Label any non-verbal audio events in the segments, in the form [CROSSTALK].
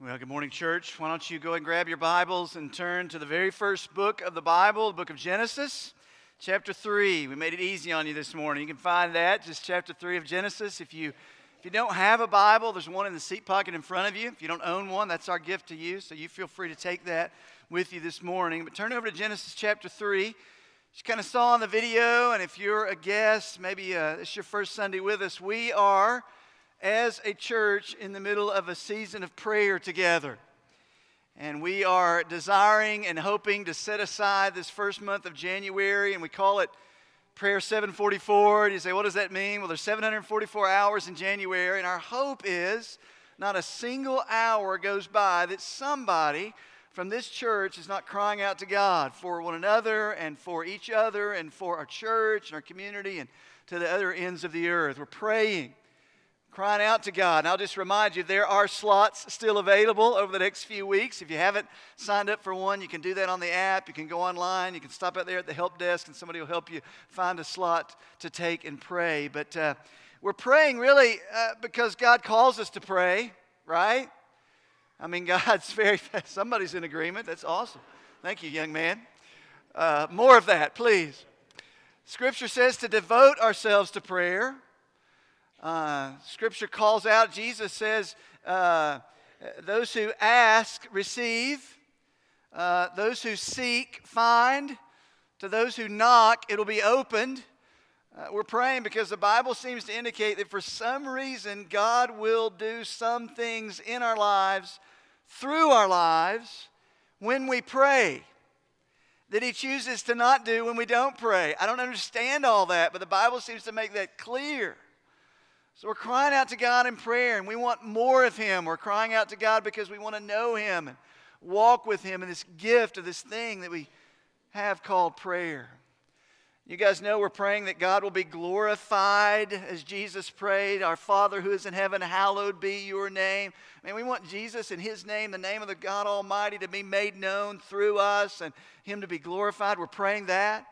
Well, good morning, church. Why don't you go and grab your Bibles and turn to the very first book of the Bible, the book of Genesis, chapter 3. We made it easy on you this morning. You can find that, just chapter 3 of Genesis. If you if you don't have a Bible, there's one in the seat pocket in front of you. If you don't own one, that's our gift to you. So you feel free to take that with you this morning. But turn over to Genesis chapter 3. You kind of saw in the video, and if you're a guest, maybe uh, it's your first Sunday with us, we are as a church in the middle of a season of prayer together. And we are desiring and hoping to set aside this first month of January, and we call it Prayer 744. And you say, what does that mean? Well, there's 744 hours in January, and our hope is not a single hour goes by that somebody from this church is not crying out to God for one another and for each other and for our church and our community and to the other ends of the earth. We're praying crying out to God. And I'll just remind you, there are slots still available over the next few weeks. If you haven't signed up for one, you can do that on the app. You can go online. You can stop out there at the help desk, and somebody will help you find a slot to take and pray. But uh, we're praying really uh, because God calls us to pray, right? I mean, [LAUGHS] God's very, fast. somebody's in agreement. That's awesome. Thank you, young man. Uh, more of that, please. Scripture says to devote ourselves to prayer. Uh, scripture calls out, Jesus says, uh, those who ask, receive. Uh, those who seek, find. To those who knock, it'll be opened. Uh, we're praying because the Bible seems to indicate that for some reason, God will do some things in our lives, through our lives, when we pray that he chooses to not do when we don't pray. I don't understand all that, but the Bible seems to make that clear. So we're crying out to God in prayer and we want more of Him. We're crying out to God because we want to know Him and walk with Him in this gift of this thing that we have called prayer. You guys know we're praying that God will be glorified as Jesus prayed, Our Father who is in heaven, hallowed be your name. Mean, we want Jesus in His name, the name of the God Almighty, to be made known through us and Him to be glorified. We're praying that.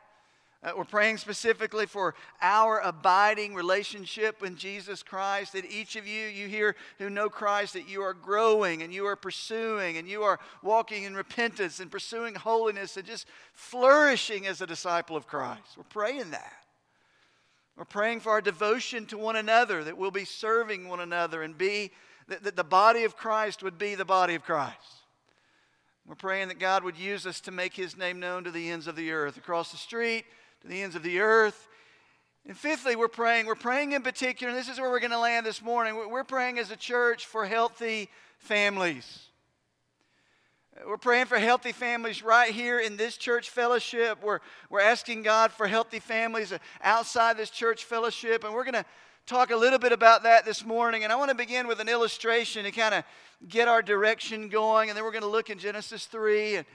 Uh, we're praying specifically for our abiding relationship with Jesus Christ. That each of you, you here who know Christ, that you are growing and you are pursuing and you are walking in repentance and pursuing holiness and just flourishing as a disciple of Christ. We're praying that. We're praying for our devotion to one another, that we'll be serving one another and be, that, that the body of Christ would be the body of Christ. We're praying that God would use us to make his name known to the ends of the earth, across the street to the ends of the earth. And fifthly, we're praying. We're praying in particular, and this is where we're going to land this morning. We're praying as a church for healthy families. We're praying for healthy families right here in this church fellowship. We're, we're asking God for healthy families outside this church fellowship, and we're going to talk a little bit about that this morning. And I want to begin with an illustration to kind of get our direction going, and then we're going to look in Genesis 3 and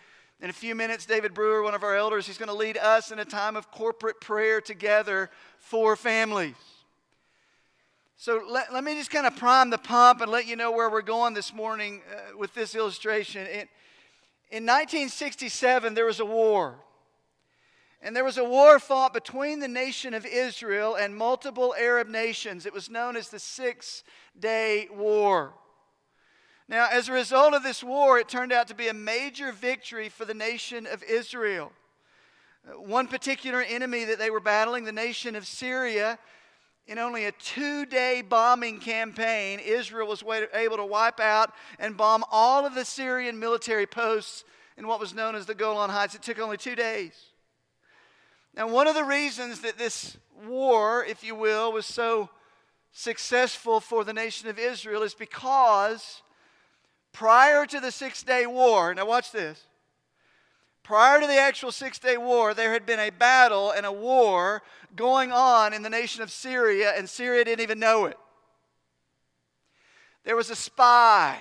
in a few minutes, David Brewer, one of our elders, he's going to lead us in a time of corporate prayer together for families. So let, let me just kind of prime the pump and let you know where we're going this morning uh, with this illustration. In, in 1967, there was a war. And there was a war fought between the nation of Israel and multiple Arab nations. It was known as the Six Day War. Now, as a result of this war, it turned out to be a major victory for the nation of Israel. Uh, one particular enemy that they were battling, the nation of Syria, in only a two day bombing campaign, Israel was able to wipe out and bomb all of the Syrian military posts in what was known as the Golan Heights. It took only two days. Now, one of the reasons that this war, if you will, was so successful for the nation of Israel is because prior to the Six Day War, now watch this. Prior to the actual Six Day War, there had been a battle and a war going on in the nation of Syria, and Syria didn't even know it. There was a spy.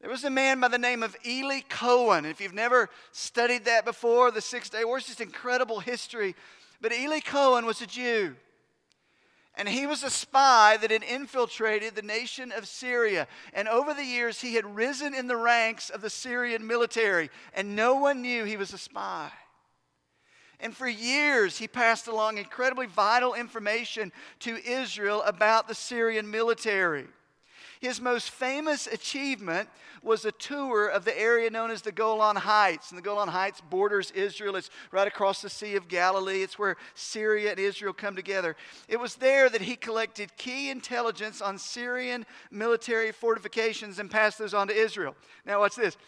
There was a man by the name of Eli Cohen. If you've never studied that before, the Six Day War is just incredible history. But Eli Cohen was a Jew. And he was a spy that had infiltrated the nation of Syria. And over the years, he had risen in the ranks of the Syrian military, and no one knew he was a spy. And for years, he passed along incredibly vital information to Israel about the Syrian military. His most famous achievement was a tour of the area known as the Golan Heights. And the Golan Heights borders Israel. It's right across the Sea of Galilee. It's where Syria and Israel come together. It was there that he collected key intelligence on Syrian military fortifications and passed those on to Israel. Now, watch this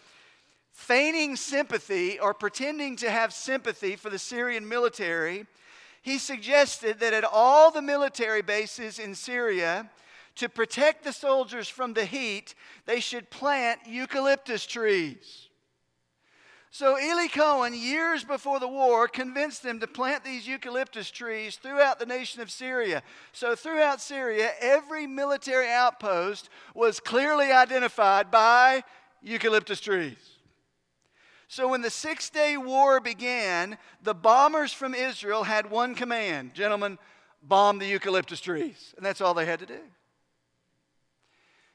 feigning sympathy or pretending to have sympathy for the Syrian military, he suggested that at all the military bases in Syria, to protect the soldiers from the heat, they should plant eucalyptus trees. So Eli Cohen, years before the war, convinced them to plant these eucalyptus trees throughout the nation of Syria. So throughout Syria, every military outpost was clearly identified by eucalyptus trees. So when the Six Day War began, the bombers from Israel had one command gentlemen, bomb the eucalyptus trees. And that's all they had to do.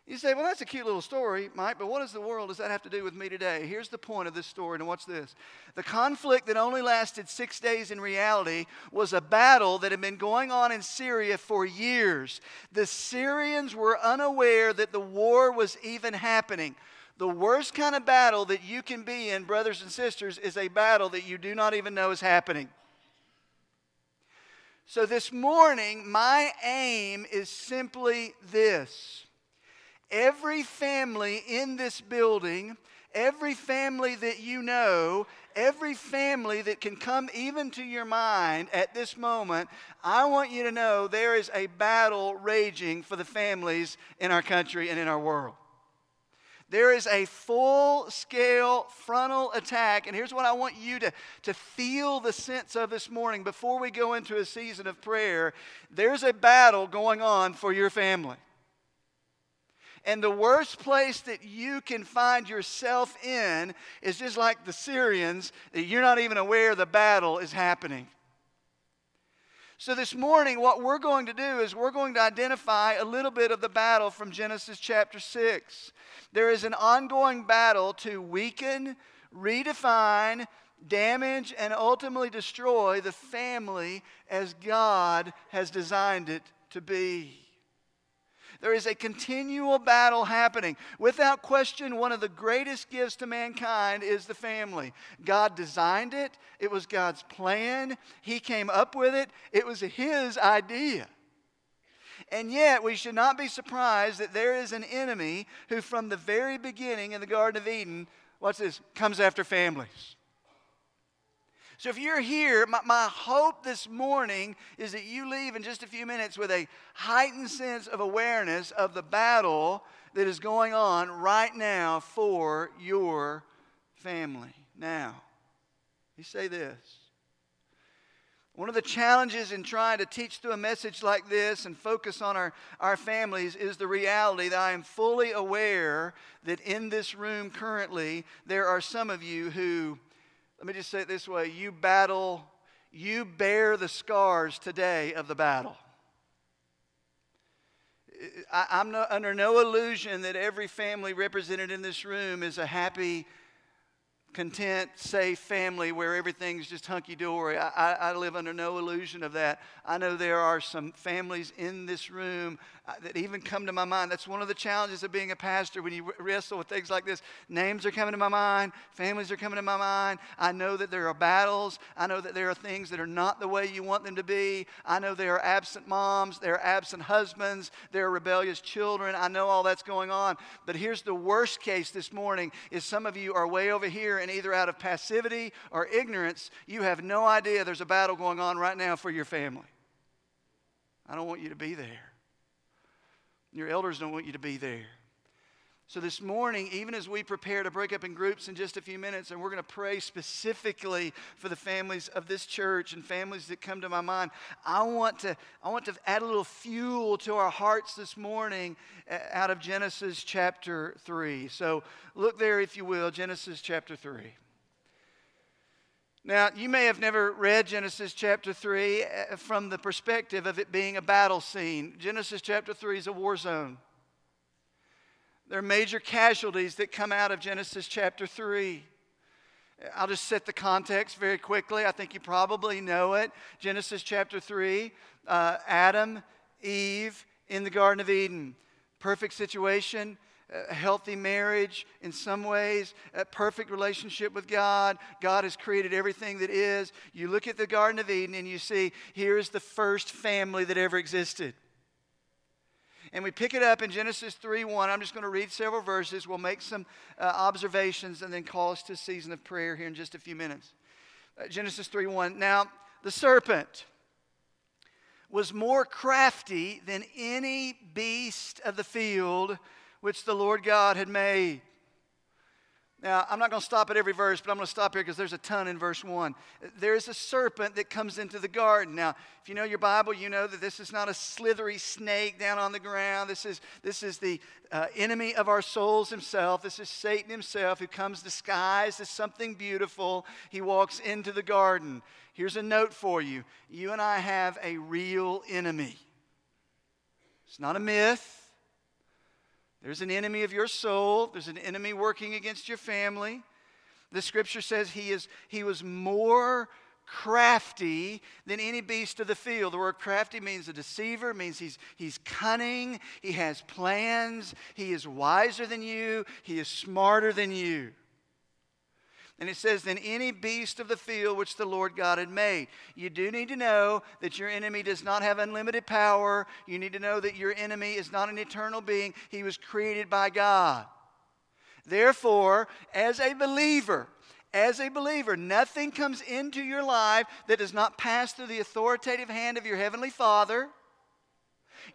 You say, well, that's a cute little story, Mike, but what does the world does that have to do with me today? Here's the point of this story, and what's this? The conflict that only lasted six days in reality was a battle that had been going on in Syria for years. The Syrians were unaware that the war was even happening. The worst kind of battle that you can be in, brothers and sisters, is a battle that you do not even know is happening. So, this morning, my aim is simply this every family in this building, every family that you know, every family that can come even to your mind at this moment, I want you to know there is a battle raging for the families in our country and in our world. There is a full scale frontal attack. And here's what I want you to, to feel the sense of this morning before we go into a season of prayer. There's a battle going on for your family. And the worst place that you can find yourself in is just like the Syrians, that you're not even aware the battle is happening. So, this morning, what we're going to do is we're going to identify a little bit of the battle from Genesis chapter 6. There is an ongoing battle to weaken, redefine, damage, and ultimately destroy the family as God has designed it to be. There is a continual battle happening. Without question, one of the greatest gifts to mankind is the family. God designed it, it was God's plan. He came up with it, it was His idea. And yet, we should not be surprised that there is an enemy who, from the very beginning in the Garden of Eden, what's this, comes after families. So if you're here, my, my hope this morning is that you leave in just a few minutes with a heightened sense of awareness of the battle that is going on right now for your family. Now, you say this. One of the challenges in trying to teach through a message like this and focus on our, our families is the reality that I am fully aware that in this room currently, there are some of you who let me just say it this way you battle, you bear the scars today of the battle. I, am no, under no illusion that every family represented in this room is a happy, content, safe family where everything's just hunky dory. I, I, I, live under no illusion of that. I know there are some families in this room Uh, that even come to my mind. That's one of the challenges of being a pastor when you wrestle with things like this. Names are coming to my mind, families are coming to my mind. I know that there are battles. I know that there are things that are not the way you want them to be. I know there are absent moms, there are absent husbands, there are rebellious children. I know all that's going on. But here's the worst case this morning is some of you are way over here and either out of passivity or ignorance, you have no idea there's a battle going on right now for your family. I don't want you to be there. Your elders don't want you to be there. So, this morning, even as we prepare to break up in groups in just a few minutes, and we're going to pray specifically for the families of this church and families that come to my mind, I want to, I want to add a little fuel to our hearts this morning uh, out of Genesis chapter 3. So, look there, if you will, Genesis chapter 3. Now, you may have never read Genesis chapter 3 uh, from the perspective of it being a battle scene. Genesis chapter 3 is a war zone. There are major casualties that come out of Genesis chapter 3. I'll just set the context very quickly. I think you probably know it. Genesis chapter 3 uh, Adam, Eve in the Garden of Eden. perfect situation, a healthy marriage in some ways, a perfect relationship with God. God has created everything that is. You look at the Garden of Eden and you see here's the first family that ever existed. And we pick it up in Genesis 3 1. I'm just going to read several verses. We'll make some uh, observations and then call us to a season of prayer here in just a few minutes. Uh, Genesis 3 1. Now, the serpent was more crafty than any beast of the field which the Lord God had made. Now, I'm not going to stop at every verse, but I'm going to stop here because there's a ton in verse 1. There's a serpent that comes into the garden. Now, if you know your Bible, you know that this is not a slithery snake down on the ground. This is, this is the uh, enemy of our souls himself. This is Satan himself who comes disguised as something beautiful. He walks into the garden. Here's a note for you you and I have a real enemy. It's not a myth. There's an enemy of your soul, there's an enemy working against your family. The scripture says he, is, he was more crafty than any beast of the field. The word crafty means a deceiver, means he's, he's cunning, he has plans, he is wiser than you, he is smarter than you. And it says, than any beast of the field which the Lord God had made. You do need to know that your enemy does not have unlimited power. You need to know that your enemy is not an eternal being, he was created by God. Therefore, as a believer, as a believer, nothing comes into your life that does not pass through the authoritative hand of your Heavenly Father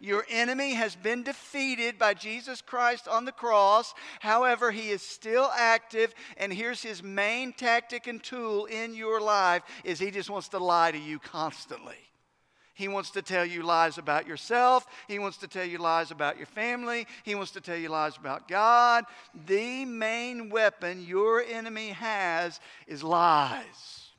your enemy has been defeated by Jesus Christ on the cross. However, he is still active, and here's his main tactic and tool in your life is he just wants to lie to you constantly. He wants to tell you lies about yourself. He wants to tell you lies about your family. He wants to tell you lies about God. The main weapon your enemy has is lies.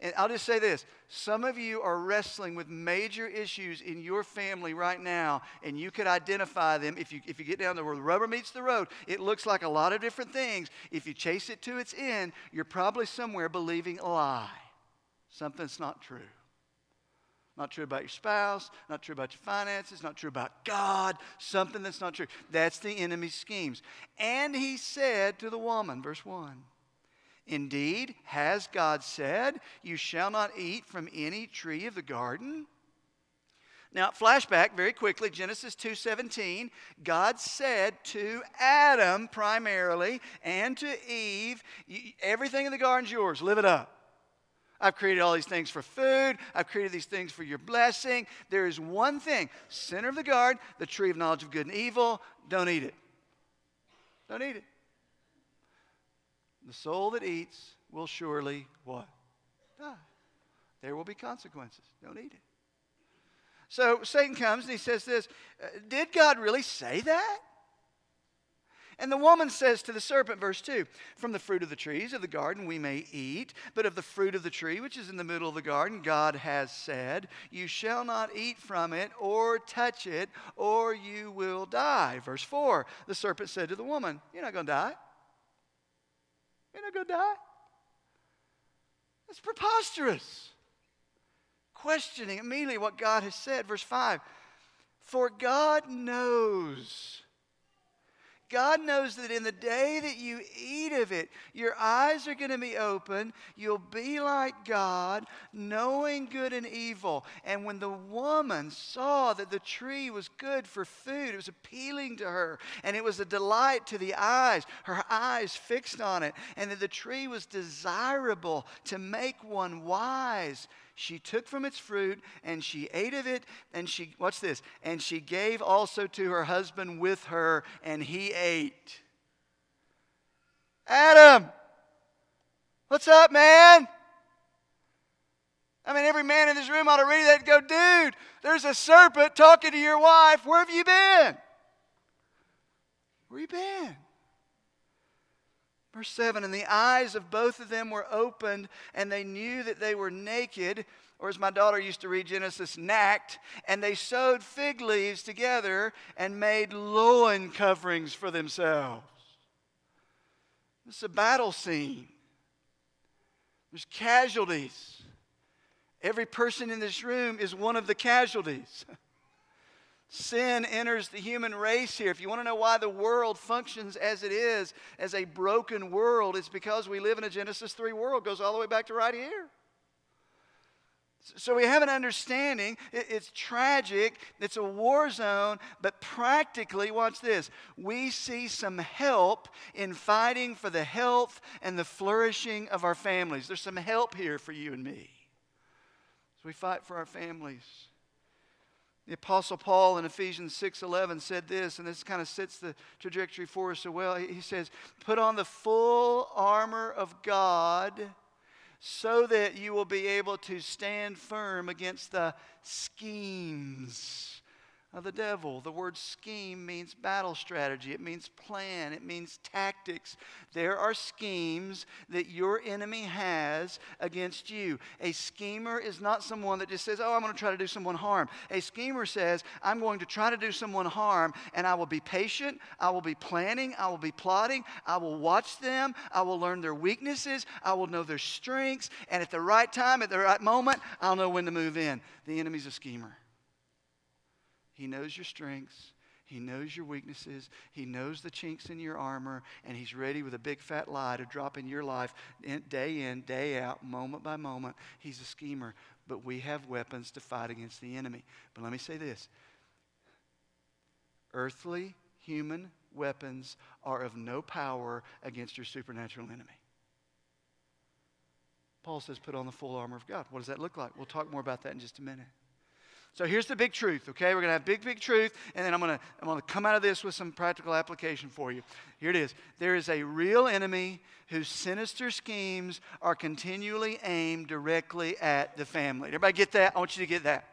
And I'll just say this some of you are wrestling with major issues in your family right now, and you could identify them if you, if you get down to where the rubber meets the road. It looks like a lot of different things. If you chase it to its end, you're probably somewhere believing a lie, Something's not true. Not true about your spouse, not true about your finances, not true about God, something that's not true. That's the enemy's schemes. And he said to the woman, verse 1. Indeed, has God said, You shall not eat from any tree of the garden? Now, flashback very quickly, Genesis 2:17, God said to Adam primarily and to Eve, everything in the garden's yours, live it up. I've created all these things for food. I've created these things for your blessing. There is one thing, center of the garden, the tree of knowledge of good and evil, don't eat it. Don't eat it. The soul that eats will surely what? Die. There will be consequences. Don't eat it. So Satan comes and he says this uh, Did God really say that? And the woman says to the serpent, verse 2 From the fruit of the trees of the garden we may eat, but of the fruit of the tree which is in the middle of the garden, God has said, You shall not eat from it or touch it, or you will die. Verse 4 The serpent said to the woman, You're not going to die. You're not going to die. That's preposterous. Questioning immediately what God has said. Verse 5 For God knows God knows that in the day that you eat of it, your eyes are going to be open. You'll be like God, knowing good and evil. And when the woman saw that the tree was good for food, it was appealing to her, and it was a delight to the eyes, her eyes fixed on it, and that the tree was desirable to make one wise she took from its fruit and she ate of it and she what's this and she gave also to her husband with her and he ate. Adam! What's up man? I mean every man in this room ought to read that and go dude there's a serpent talking to your wife. Where have you been? Where you been Verse 7 And the eyes of both of them were opened, and they knew that they were naked, or as my daughter used to read Genesis, nacked, and they sewed fig leaves together and made loin coverings for themselves. This is a battle scene. There's casualties. Every person in this room is one of the casualties. [LAUGHS] Sin enters the human race here. If you want to know why the world functions as it is, as a broken world, it's because we live in a Genesis 3 world. It goes all the way back to right here. So we have an understanding. It's tragic. It's a war zone. But practically, watch this. We see some help in fighting for the health and the flourishing of our families. There's some help here for you and me. So we fight for our families. The Apostle Paul in Ephesians 6:11 said this, and this kind of sets the trajectory for us so well. He says, "Put on the full armor of God." so that you will be able to stand firm against the schemes of the devil. The word scheme means battle strategy, it means plan, it means tactics. There are schemes that your enemy has against you. A schemer is not someone that just says, Oh, I'm going to try to do someone harm. A schemer says, I'm going to try to do someone harm, and I will be patient, I will be planning, I will be plotting, I will watch them, I will learn their weaknesses, I will know their strengths, and at the right time, at the right moment, I'll know when to move in. The enemy's a schemer. He knows your strengths. He knows your weaknesses. He knows the chinks in your armor, and He's ready with a big fat lie to drop in your life day in, day out, moment by moment. He's a schemer, but we have weapons to fight against the enemy. But let me say this earthly, human weapons are of no power against your supernatural enemy. Paul says, put on the full armor of God. What does that look like? We'll talk more about that in just a minute. So here's the big truth, okay? We're going to have big, big truth, and then I'm going to I'm going to come out of this with some practical application for you. Here it is. There is a real enemy whose sinister schemes are continually aimed directly at the family. Everybody get that? I want you to get that.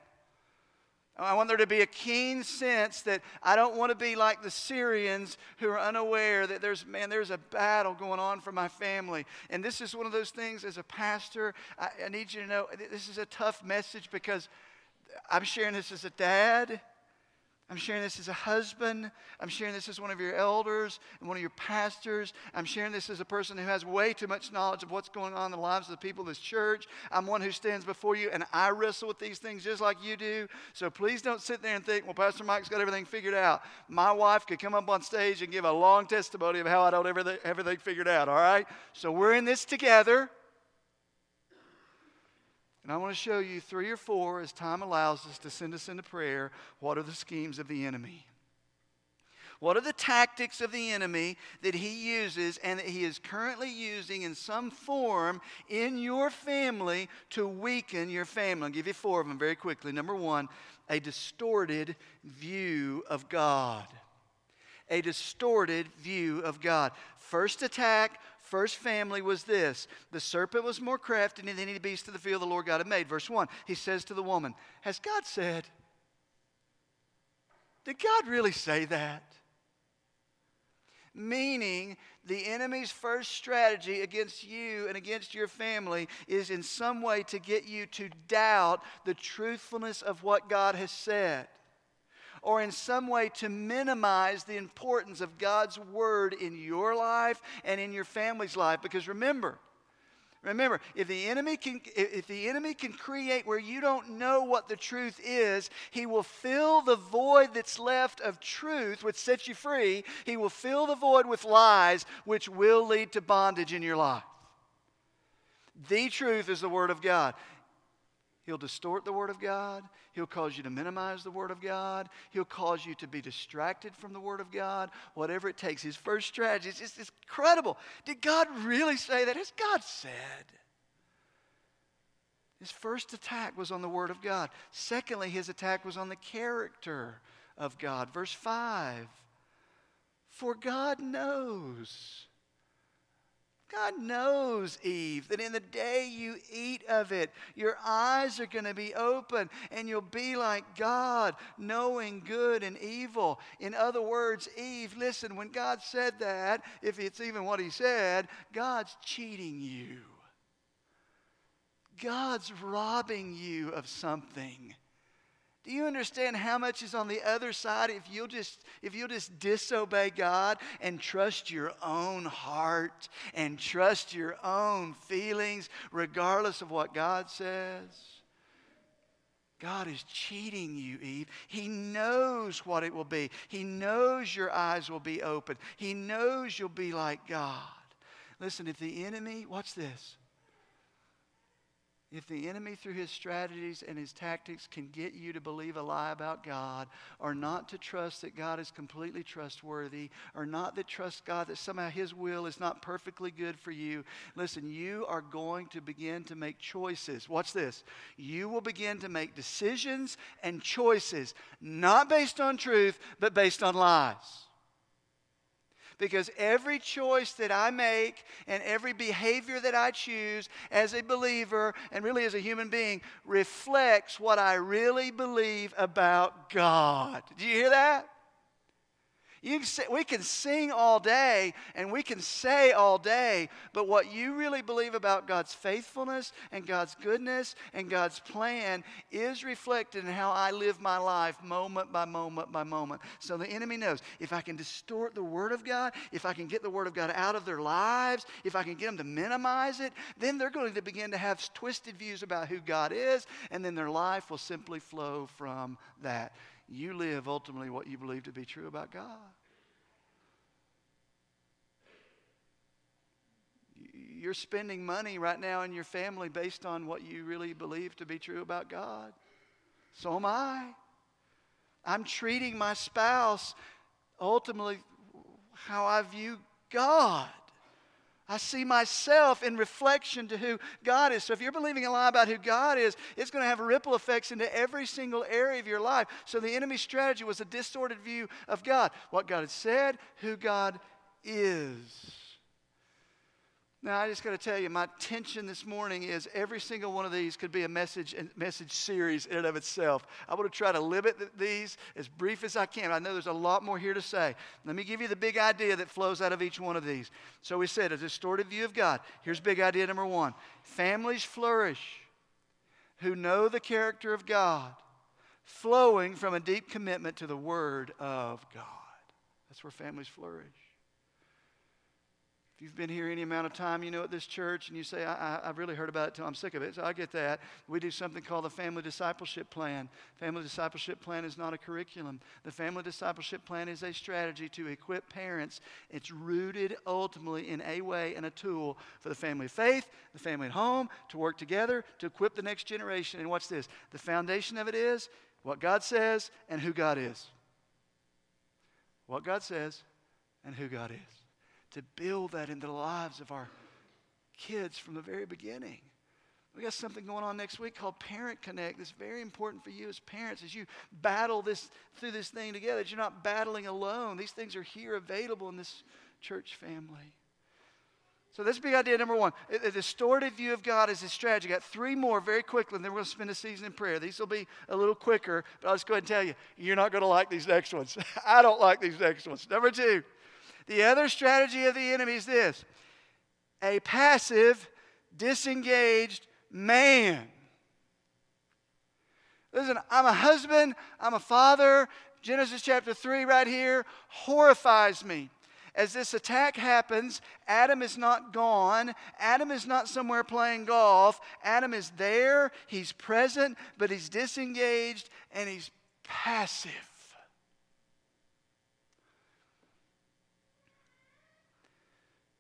I want there to be a keen sense that I don't want to be like the Syrians who are unaware that there's, man, there's a battle going on for my family. And this is one of those things as a pastor, I, I need you to know this is a tough message because I'm sharing this as a dad. I'm sharing this as a husband. I'm sharing this as one of your elders and one of your pastors. I'm sharing this as a person who has way too much knowledge of what's going on in the lives of the people of this church. I'm one who stands before you and I wrestle with these things just like you do. So please don't sit there and think, well, Pastor Mike's got everything figured out. My wife could come up on stage and give a long testimony of how I don't have everything figured out, all right? So we're in this together. And I want to show you three or four, as time allows us to send us into prayer, what are the schemes of the enemy. What are the tactics of the enemy that he uses and that he is currently using in some form in your family to weaken your family? I'll give you four of them very quickly. Number one, a distorted view of God. A distorted view of God. First attack, first family was this the serpent was more crafty than any beast of the field the Lord God had made. Verse 1, he says to the woman, Has God said? Did God really say that? Meaning, the enemy's first strategy against you and against your family is in some way to get you to doubt the truthfulness of what God has said or in some way to minimize the importance of God's word in your life and in your family's life. Because remember, Remember, if the enemy can if the enemy can create where you don't know what the truth is, he will fill the void that's left of truth which sets you free. He will fill the void with lies which will lead to bondage in your life. The truth is the word of God. He'll distort the Word of God. He'll cause you to minimize the Word of God. He'll cause you to be distracted from the Word of God, whatever it takes. His first strategy is just incredible. Did God really say that? Has God said? His first attack was on the Word of God. Secondly, his attack was on the character of God. Verse 5 For God knows God knows, Eve, that in the day you eat of it, your eyes are going to be open and you'll be like God, knowing good and evil. In other words, Eve, listen, when God said that, if it's even what He said, God's cheating you. God's robbing you of something. Do you understand how much is on the other side if you'll just if you'll just disobey God and trust your own heart and trust your own feelings regardless of what God says? God is cheating you, Eve. He knows what it will be. He knows your eyes will be open. He knows you'll be like God. Listen, if the enemy, watch this if the enemy, through his strategies and his tactics, can get you to believe a lie about God, or not to trust that God is completely trustworthy, or not to trust God that somehow his will is not perfectly good for you, listen, you are going to begin to make choices. Watch this. You will begin to make decisions and choices, not based on truth, but based on lies. Because every choice that I make and every behavior that I choose as a believer and really as a human being reflects what I really believe about God. Do you hear that? You say, we can sing all day and we can say all day, but what you really believe about God's faithfulness and God's goodness and God's plan is reflected in how I live my life moment by moment by moment. So the enemy knows if I can distort the Word of God, if I can get the Word of God out of their lives, if I can get them to minimize it, then they're going to begin to have twisted views about who God is, and then their life will simply flow from that you live ultimately what you believe to be true about God. You're spending money right now in your family based on what you really believe to be true about God. So am I. I'm treating my spouse ultimately how I view God. I see myself in reflection to who God is. So if you're believing a lie about who God is, it's going to have ripple effects into every single area of your life. So the enemy's strategy was a distorted view of God, what God had said, who God is. Now, I just got to tell you, my tension this morning is every single one of these could be a message message series in and of itself. I want to try to limit these as brief as I can. I know there's a lot more here to say. Let me give you the big idea that flows out of each one of these. So we said a distorted view of God. Here's big idea number one: families flourish who know the character of God, flowing from a deep commitment to the Word of God. That's where families flourish you've been here any amount of time, you know, at this church, and you say, I, have really heard about it till I'm sick of it. So I get that. We do something called the Family Discipleship Plan. Family Discipleship Plan is not a curriculum. The Family Discipleship Plan is a strategy to equip parents. It's rooted ultimately in a way and a tool for the family of faith, the family at home, to work together, to equip the next generation. And watch this? The foundation of it is what God says and who God is. What God says and who God is to build that into the lives of our kids from the very beginning. We got something going on next week called Parent Connect that's very important for you as parents as you battle this through this thing together. That you're not battling alone. These things are here available in this church family. So this big idea number one. A distorted view of God is a strategy. got three more very quickly, and then we're going to spend a season in prayer. These will be a little quicker, but I'll just go ahead and tell you, you're not going to like these next ones. [LAUGHS] I don't like these next ones. Number two, the other strategy of the enemy is this a passive, disengaged man. Listen, I'm a husband, I'm a father. Genesis chapter 3, right here, horrifies me. As this attack happens, Adam is not gone. Adam is not somewhere playing golf. Adam is there, he's present, but he's disengaged and he's passive.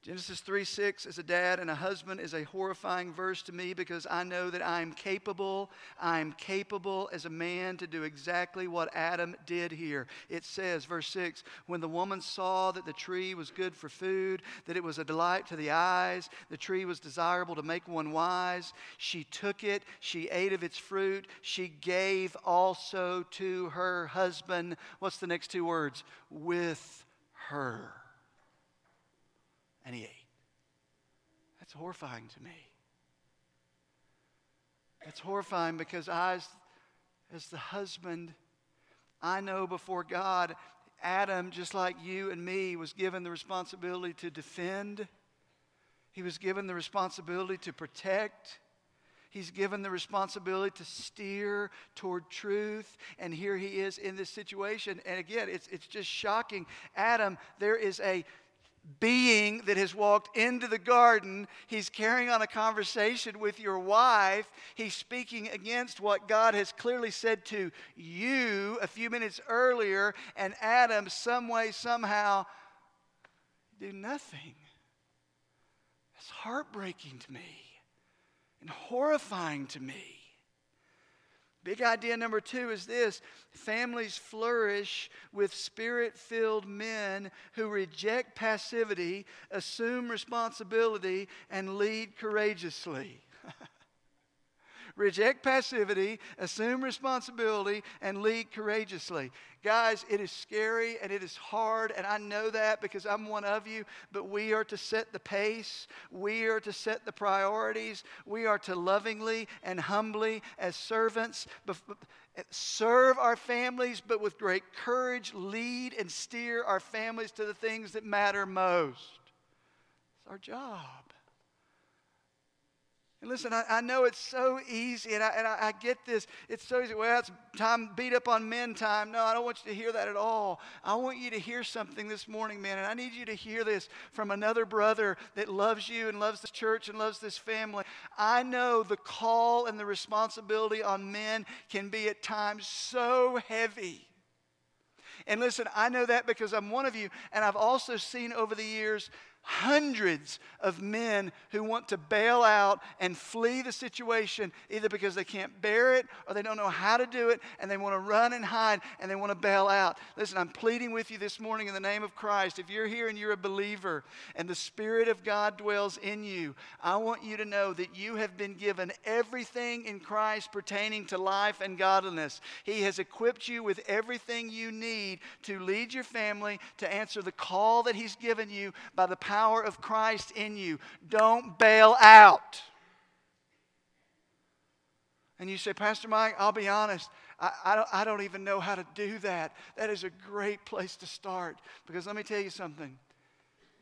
Genesis 3 6 as a dad and a husband is a horrifying verse to me because I know that I'm capable, I'm capable as a man to do exactly what Adam did here. It says, verse 6 When the woman saw that the tree was good for food, that it was a delight to the eyes, the tree was desirable to make one wise, she took it, she ate of its fruit, she gave also to her husband. What's the next two words? With her and he ate. That's horrifying to me. That's horrifying because I, as, as the husband, I know before God, Adam, just like you and me, was given the responsibility to defend. He was given the responsibility to protect. He's given the responsibility to steer toward truth. And here he is in this situation. And again, it's, it's just shocking. Adam, there is a being that has walked into the garden. He's carrying on a conversation with your wife. He's speaking against what God has clearly said to you a few minutes earlier, and Adam, some way, somehow, do nothing. It's heartbreaking to me and horrifying to me. Big idea number two is this families flourish with spirit filled men who reject passivity, assume responsibility, and lead courageously. Reject passivity, assume responsibility, and lead courageously. Guys, it is scary and it is hard, and I know that because I'm one of you, but we are to set the pace. We are to set the priorities. We are to lovingly and humbly, as servants, serve our families, but with great courage, lead and steer our families to the things that matter most. It's our job. And listen, I, I, know it's so easy, and, I, and I, I, get this. It's so easy. Well, it's time beat up on men time. No, I don't want you to hear that at all. I want you to hear something this morning, man, and I need you to hear this from another brother that loves you and loves this church and loves this family. I know the call and the responsibility on men can be at times so heavy. And listen, I know that because I'm one of you, and I've also seen over the years hundreds of men who want to bail out and flee the situation either because they can't bear it or they don't know how to do it and they want to run and hide and they want to bail out. Listen, I'm pleading with you this morning in the name of Christ. If you're here and you're a believer and the Spirit of God dwells in you, I want you to know that you have been given everything in Christ pertaining to life and godliness. He has equipped you with everything you need to lead your family, to answer the call that He's given you by the power power of Christ in you. Don't bail out. And you say, Pastor Mike, I'll be honest, I, I, don't, I don't even know how to do that. That is a great place to start. Because let me tell you something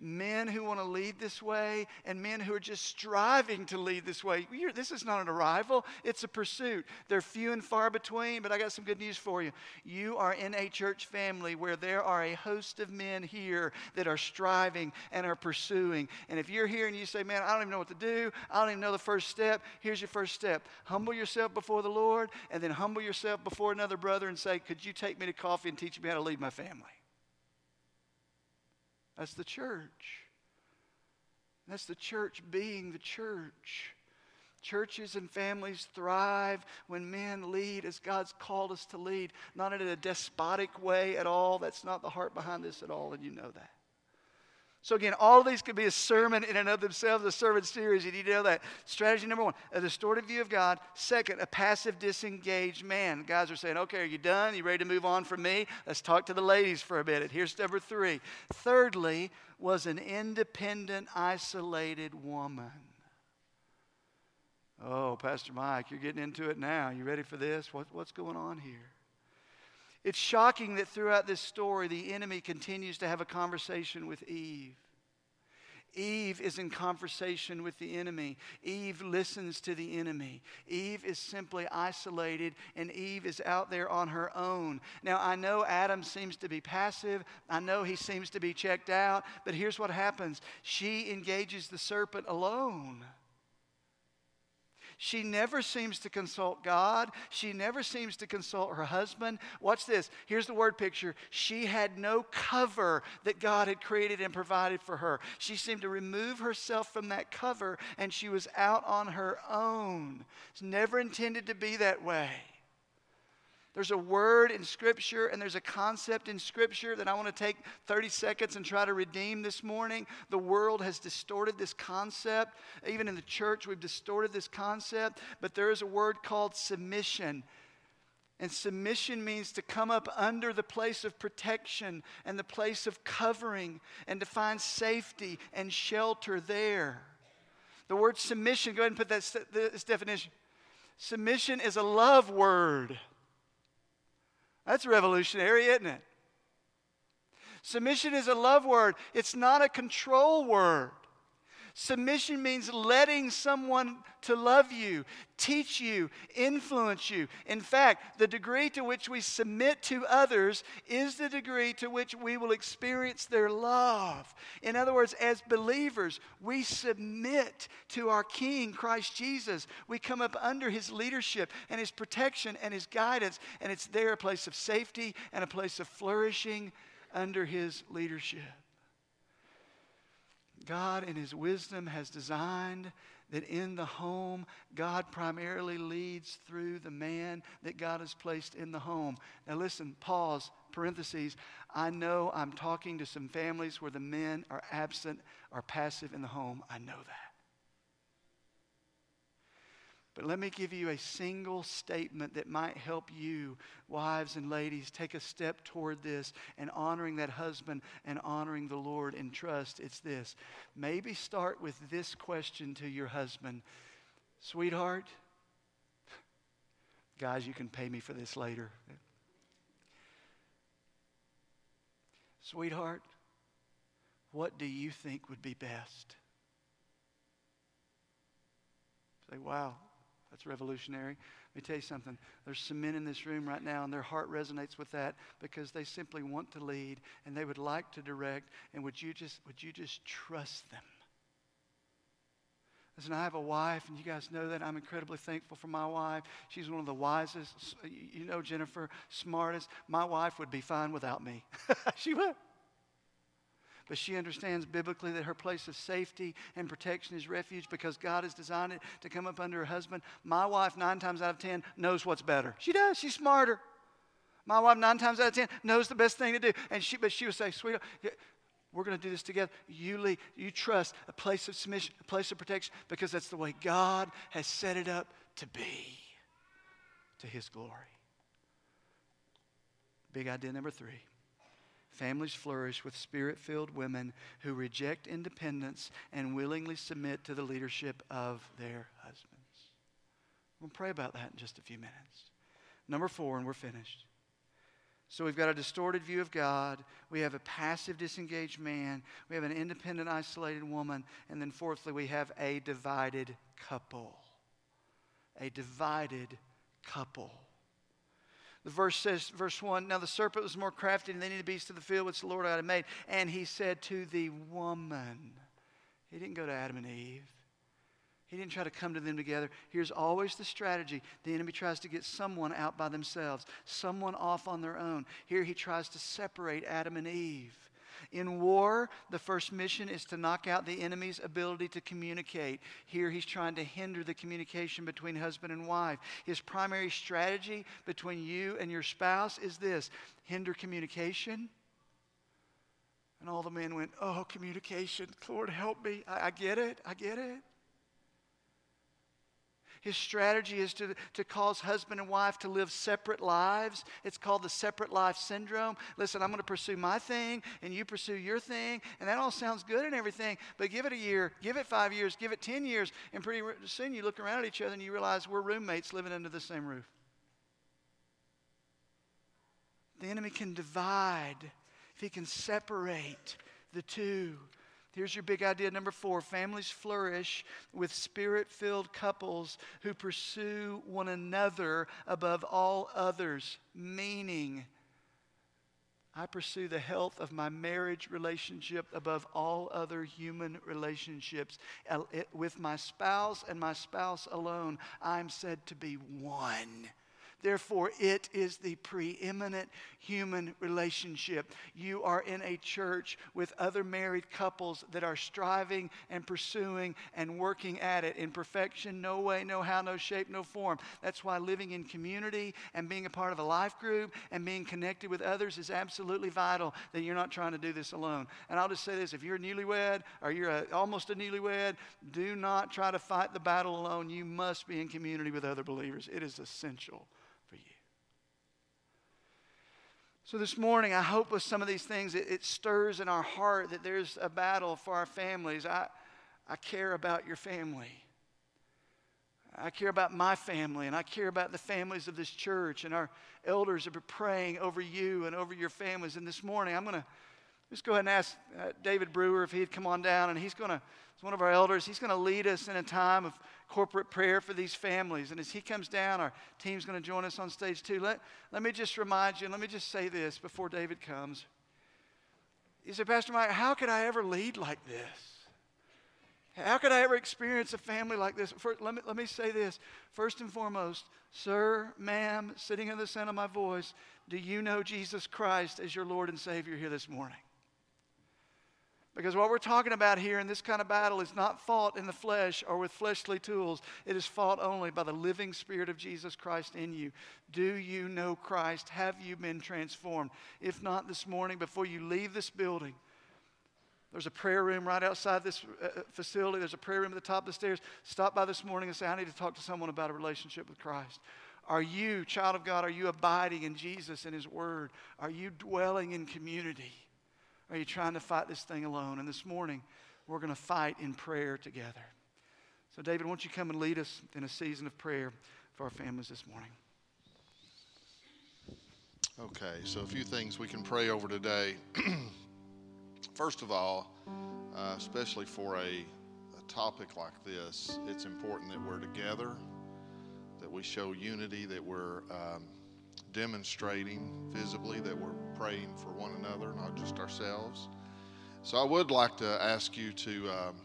men who want to lead this way and men who are just striving to lead this way. You're, this is not an arrival, it's a pursuit. They're few and far between, but I got some good news for you. You are in a church family where there are a host of men here that are striving and are pursuing. And if you're here and you say, Man, I don't even know what to do, I don't even know the first step, here's your first step humble yourself before the Lord, and then humble yourself before another brother and say, Could you take me to coffee and teach me how to lead my family? That's the church. That's the church being the church. Churches and families thrive when men lead as God's called us to lead, not in a despotic way at all. That's not the heart behind this at all, and you know that. So, again, all of these could be a sermon in and of themselves, a sermon series. You need to know that. Strategy number one, a distorted view of God. Second, a passive, disengaged man. Guys are saying, okay, are you done? You ready to move on from me? Let's talk to the ladies for a minute. Here's number three. Thirdly, was an independent, isolated woman. Oh, Pastor Mike, you're getting into it now. You ready for this? What, what's going on here? It's shocking that throughout this story, the enemy continues to have a conversation with Eve. Eve is in conversation with the enemy. Eve listens to the enemy. Eve is simply isolated, and Eve is out there on her own. Now, I know Adam seems to be passive. I know he seems to be checked out, but here's what happens she engages the serpent alone. She never seems to consult God. She never seems to consult her husband. Watch this. Here's the word picture. She had no cover that God had created and provided for her. She seemed to remove herself from that cover and she was out on her own. It's never intended to be that way. There's a word in Scripture and there's a concept in Scripture that I want to take 30 seconds and try to redeem this morning. The world has distorted this concept. Even in the church, we've distorted this concept. But there is a word called submission. And submission means to come up under the place of protection and the place of covering and to find safety and shelter there. The word submission, go ahead and put that, this definition. Submission is a love word. That's revolutionary, isn't it? Submission is a love word, it's not a control word. Submission means letting someone to love you, teach you, influence you. In fact, the degree to which we submit to others is the degree to which we will experience their love. In other words, as believers, we submit to our King, Christ Jesus. We come up under his leadership and his protection and his guidance, and it's there a place of safety and a place of flourishing under his leadership. God, in His wisdom, has designed that in the home, God primarily leads through the man that God has placed in the home. Now, listen, pause, parentheses. I know I'm talking to some families where the men are absent or passive in the home. I know that. But let me give you a single statement that might help you, wives and ladies, take a step toward this and honoring that husband and honoring the Lord in trust. It's this. Maybe start with this question to your husband Sweetheart, guys, you can pay me for this later. Sweetheart, what do you think would be best? Say, wow, that's revolutionary. Let me tell you something. There's some men in this room right now, and their heart resonates with that because they simply want to lead and they would like to direct. And would you just, would you just trust them? Listen, I have a wife, and you guys know that. I'm incredibly thankful for my wife. She's one of the wisest, you know, Jennifer, smartest. My wife would be fine without me. [LAUGHS] she would but she understands biblically that her place of safety and protection is refuge because God has designed it to come up under her husband. My wife, nine times out of ten, knows what's better. She does. She's smarter. My wife, nine times out of ten, knows the best thing to do. And she, but she would say, sweetheart, we're going to do this together. You lead, you trust a place of submission, a place of protection, because that's the way God has set it up to be to his glory. Big idea number three Families flourish with spirit filled women who reject independence and willingly submit to the leadership of their husbands. We'll pray about that in just a few minutes. Number four, and we're finished. So we've got a distorted view of God. We have a passive, disengaged man. We have an independent, isolated woman. And then, fourthly, we have a divided couple. A divided couple. The verse says, verse 1 Now the serpent was more crafty than any beasts of the field which the Lord had made. And he said to the woman, He didn't go to Adam and Eve. He didn't try to come to them together. Here's always the strategy the enemy tries to get someone out by themselves, someone off on their own. Here he tries to separate Adam and Eve. In war, the first mission is to knock out the enemy's ability to communicate. Here, he's trying to hinder the communication between husband and wife. His primary strategy between you and your spouse is this hinder communication. And all the men went, Oh, communication. Lord, help me. I, I get it. I get it. His strategy is to, to cause husband and wife to live separate lives. It's called the separate life syndrome. Listen, I'm going to pursue my thing and you pursue your thing. And that all sounds good and everything, but give it a year, give it five years, give it 10 years, and pretty soon you look around at each other and you realize we're roommates living under the same roof. The enemy can divide, if he can separate the two. Here's your big idea number four families flourish with spirit filled couples who pursue one another above all others, meaning, I pursue the health of my marriage relationship above all other human relationships. With my spouse and my spouse alone, I'm said to be one. Therefore, it is the preeminent human relationship. You are in a church with other married couples that are striving and pursuing and working at it in perfection, no way, no how, no shape, no form. That's why living in community and being a part of a life group and being connected with others is absolutely vital that you're not trying to do this alone. And I'll just say this if you're newlywed or you're a, almost a newlywed, do not try to fight the battle alone. You must be in community with other believers, it is essential. So, this morning, I hope with some of these things, it, it, stirs in our heart that there's a battle for our families. I, I care about your family. I care about my family, and I care about the families of this church, and our elders have been praying over you and over your families. And this morning, I'm going to Just go ahead and ask uh, David Brewer if he'd come on down, and he's going to, as one of our elders, he's going to lead us in a time of corporate prayer for these families. And as he comes down, our team's going to join us on stage too. Let, let me just remind you, and let me just say this before David comes. You say, Pastor Mike, how could I ever lead like this? How could I ever experience a family like this? Let, me, let me say this. First and foremost, sir, ma'am, sitting in the sound of my voice, do you know Jesus Christ as your Lord and Savior here this morning? Because what we're talking about here in this kind of battle is not fought in the flesh or with fleshly tools. It is fought only by the living Spirit of Jesus Christ in you. Do you know Christ? Have you been transformed? If not this morning, before you leave this building, there's a prayer room right outside this uh, uh, facility. There's a prayer room at the top of the stairs. Stop by this morning and say, I need to talk to someone about a relationship with Christ. Are you, child of God, are you abiding in Jesus and His Word? Are you dwelling in community? Are you trying to fight this thing alone? And this morning, we're going to fight in prayer together. So, David, won't you come and lead us in a season of prayer for our families this morning? Okay, so a few things we can pray over today. [CLEARS THROAT] First of all, uh, especially for a, a topic like this, it's important that we're together, that we show unity, that we're um, demonstrating visibly that we're praying for one another, not just ourselves. So I would like to ask you to um,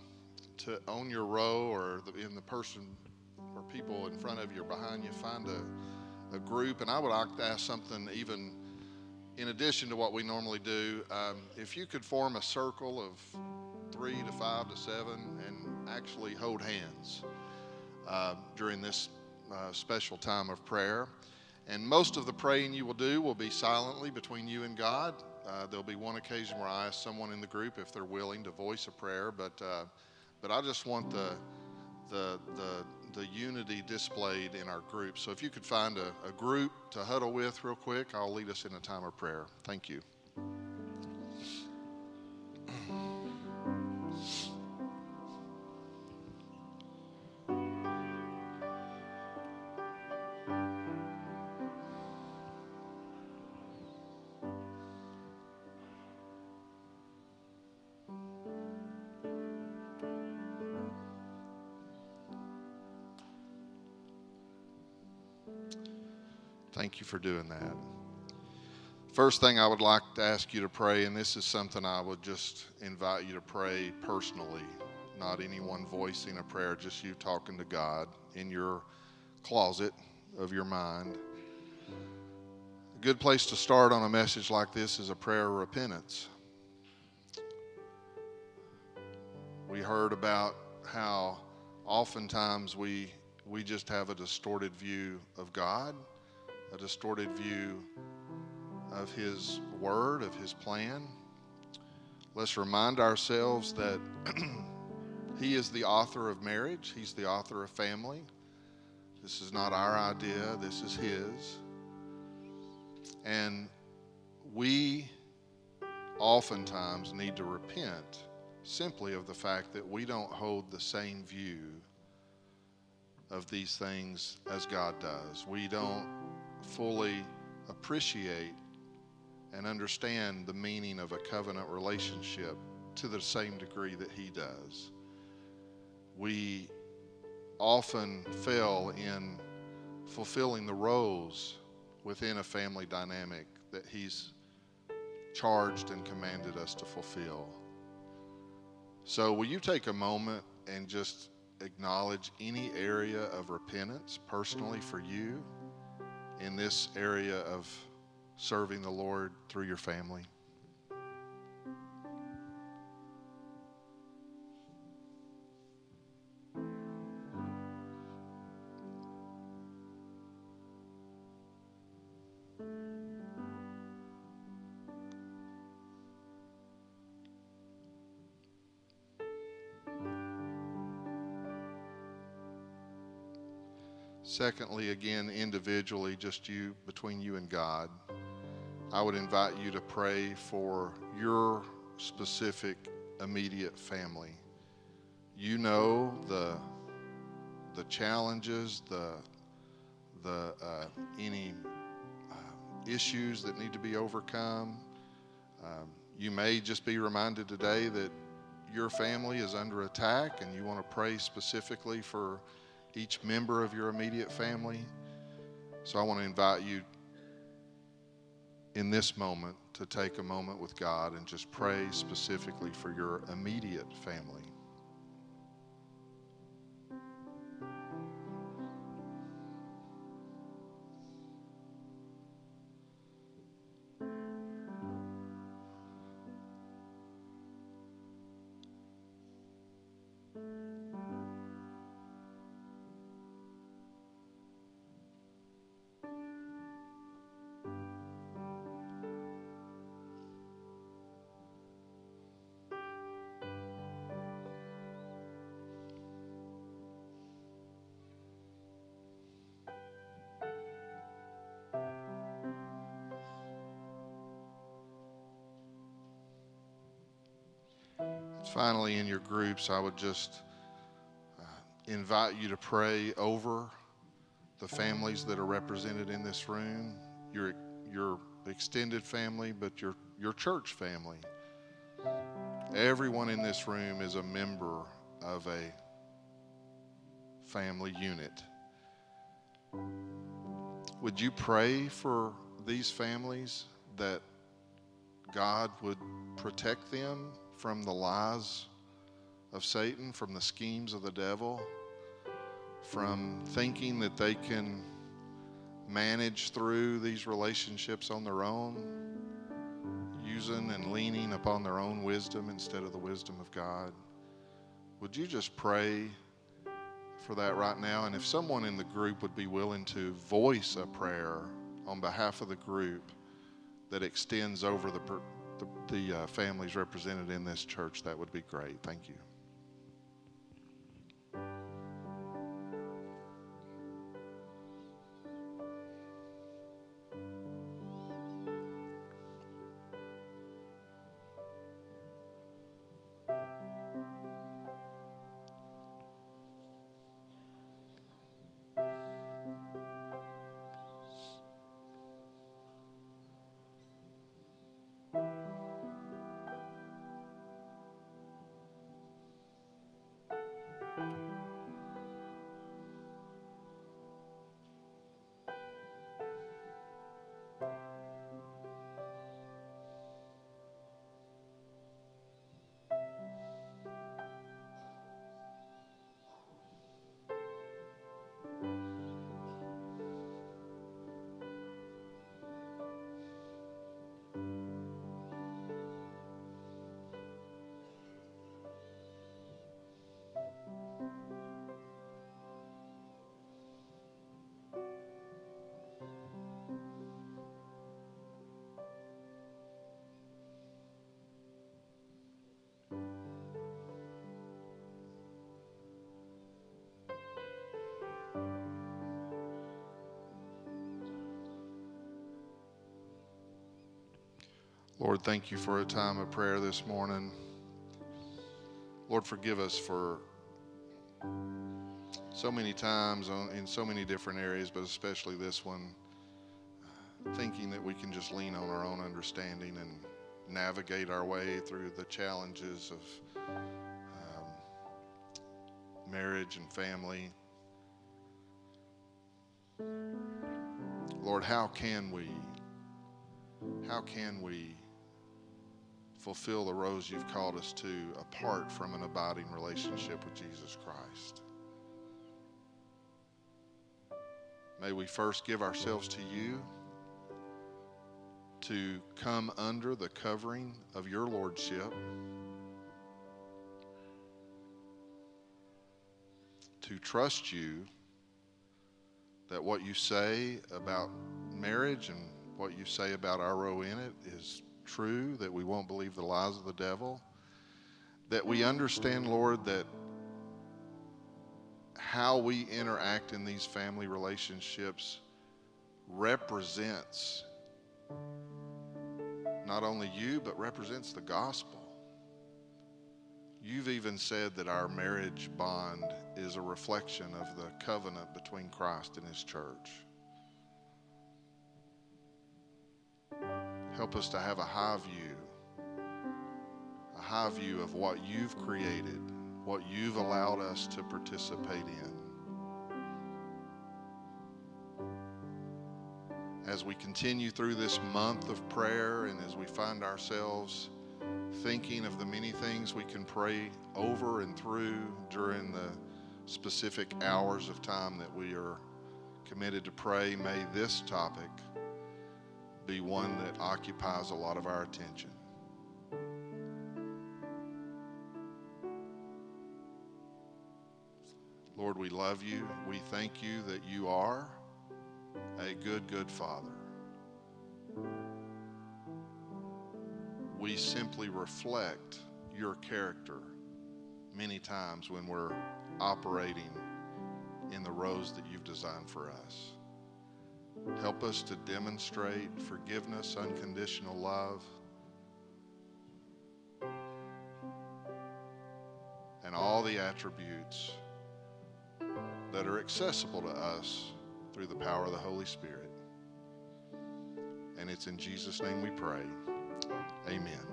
to own your row or in the person or people in front of you or behind you, find a, a group. And I would like to ask something even in addition to what we normally do. Um, if you could form a circle of three to five to seven and actually hold hands uh, during this uh, special time of prayer. And most of the praying you will do will be silently between you and God. Uh, there'll be one occasion where I ask someone in the group if they're willing to voice a prayer, but uh, but I just want the the the the unity displayed in our group. So if you could find a, a group to huddle with real quick, I'll lead us in a time of prayer. Thank you. You for doing that. First thing I would like to ask you to pray, and this is something I would just invite you to pray personally, not anyone voicing a prayer, just you talking to God in your closet of your mind. A good place to start on a message like this is a prayer of repentance. We heard about how oftentimes we we just have a distorted view of God a distorted view of His Word, of His plan. Let's remind ourselves that [CLEARS THROAT] He is the author of marriage, He's the author of family. This is not our idea, this is His. And we oftentimes need to repent simply of the fact that we don't hold the same view of these things as God does. We don't fully appreciate and understand the meaning of a covenant relationship to the same degree that he does. We often fail in fulfilling the roles within a family dynamic that he's charged and commanded us to fulfill. So, will you take a moment and just acknowledge any area of repentance personally for you? In this area of serving the Lord through your family? Secondly, again, individually, just you, between you and God, I would invite you to pray for your specific immediate family. You know the, the challenges, the, the, uh, any uh, issues that need to be overcome. Um, You may just be reminded today that your family is under attack and you want to pray specifically for each member of your immediate family. So I want to invite you in this moment to take a moment with God and just pray specifically for your immediate family. Finally, in your groups, I would just uh, invite you to pray over the families that are represented in this room, your, your extended family, but your, your church family. Everyone in this room is a member of a family unit. Would you pray for these families that God would protect them from the lies of Satan, from the schemes of the devil, from thinking that they can manage through these relationships on their own, using and leaning upon their own wisdom instead of the wisdom of God. Would you just pray for that right now? And if someone in the group would be willing to voice a prayer on behalf of the group that extends over the the, the uh, families represented in this church, that would be great. Thank you. Lord, thank you for a time of prayer this morning. Lord, forgive us for so many times in so many different areas, but especially this one, thinking that we can just lean on our own understanding and navigate our way through the challenges of um, marriage and family. Lord, how can we? How can we fulfill the roles you've called us to apart from an abiding relationship with Jesus Christ. May we first give ourselves to you to come under the covering of your lordship, to trust you that what you say about marriage and what you say about our role in it is true, that we won't believe the lies of the devil, that we understand, Lord, that how we interact in these family relationships represents not only you, but represents the gospel. You've even said that our marriage bond is a reflection of the covenant between Christ and His church. Help us to have a high view a high view of what you've created, what you've allowed us to participate in. As we continue through this month of prayer and as we find ourselves thinking of the many things we can pray over and through during the specific hours of time that we are committed to pray, may this topic be one that occupies a lot of our attention. Lord, we love you. We thank you that you are a good, good Father. We simply reflect your character many times when we're operating in the roles that you've designed for us. Help us to demonstrate forgiveness, unconditional love, and all the attributes that are accessible to us through the power of the Holy Spirit. And it's in Jesus' name we pray. Amen.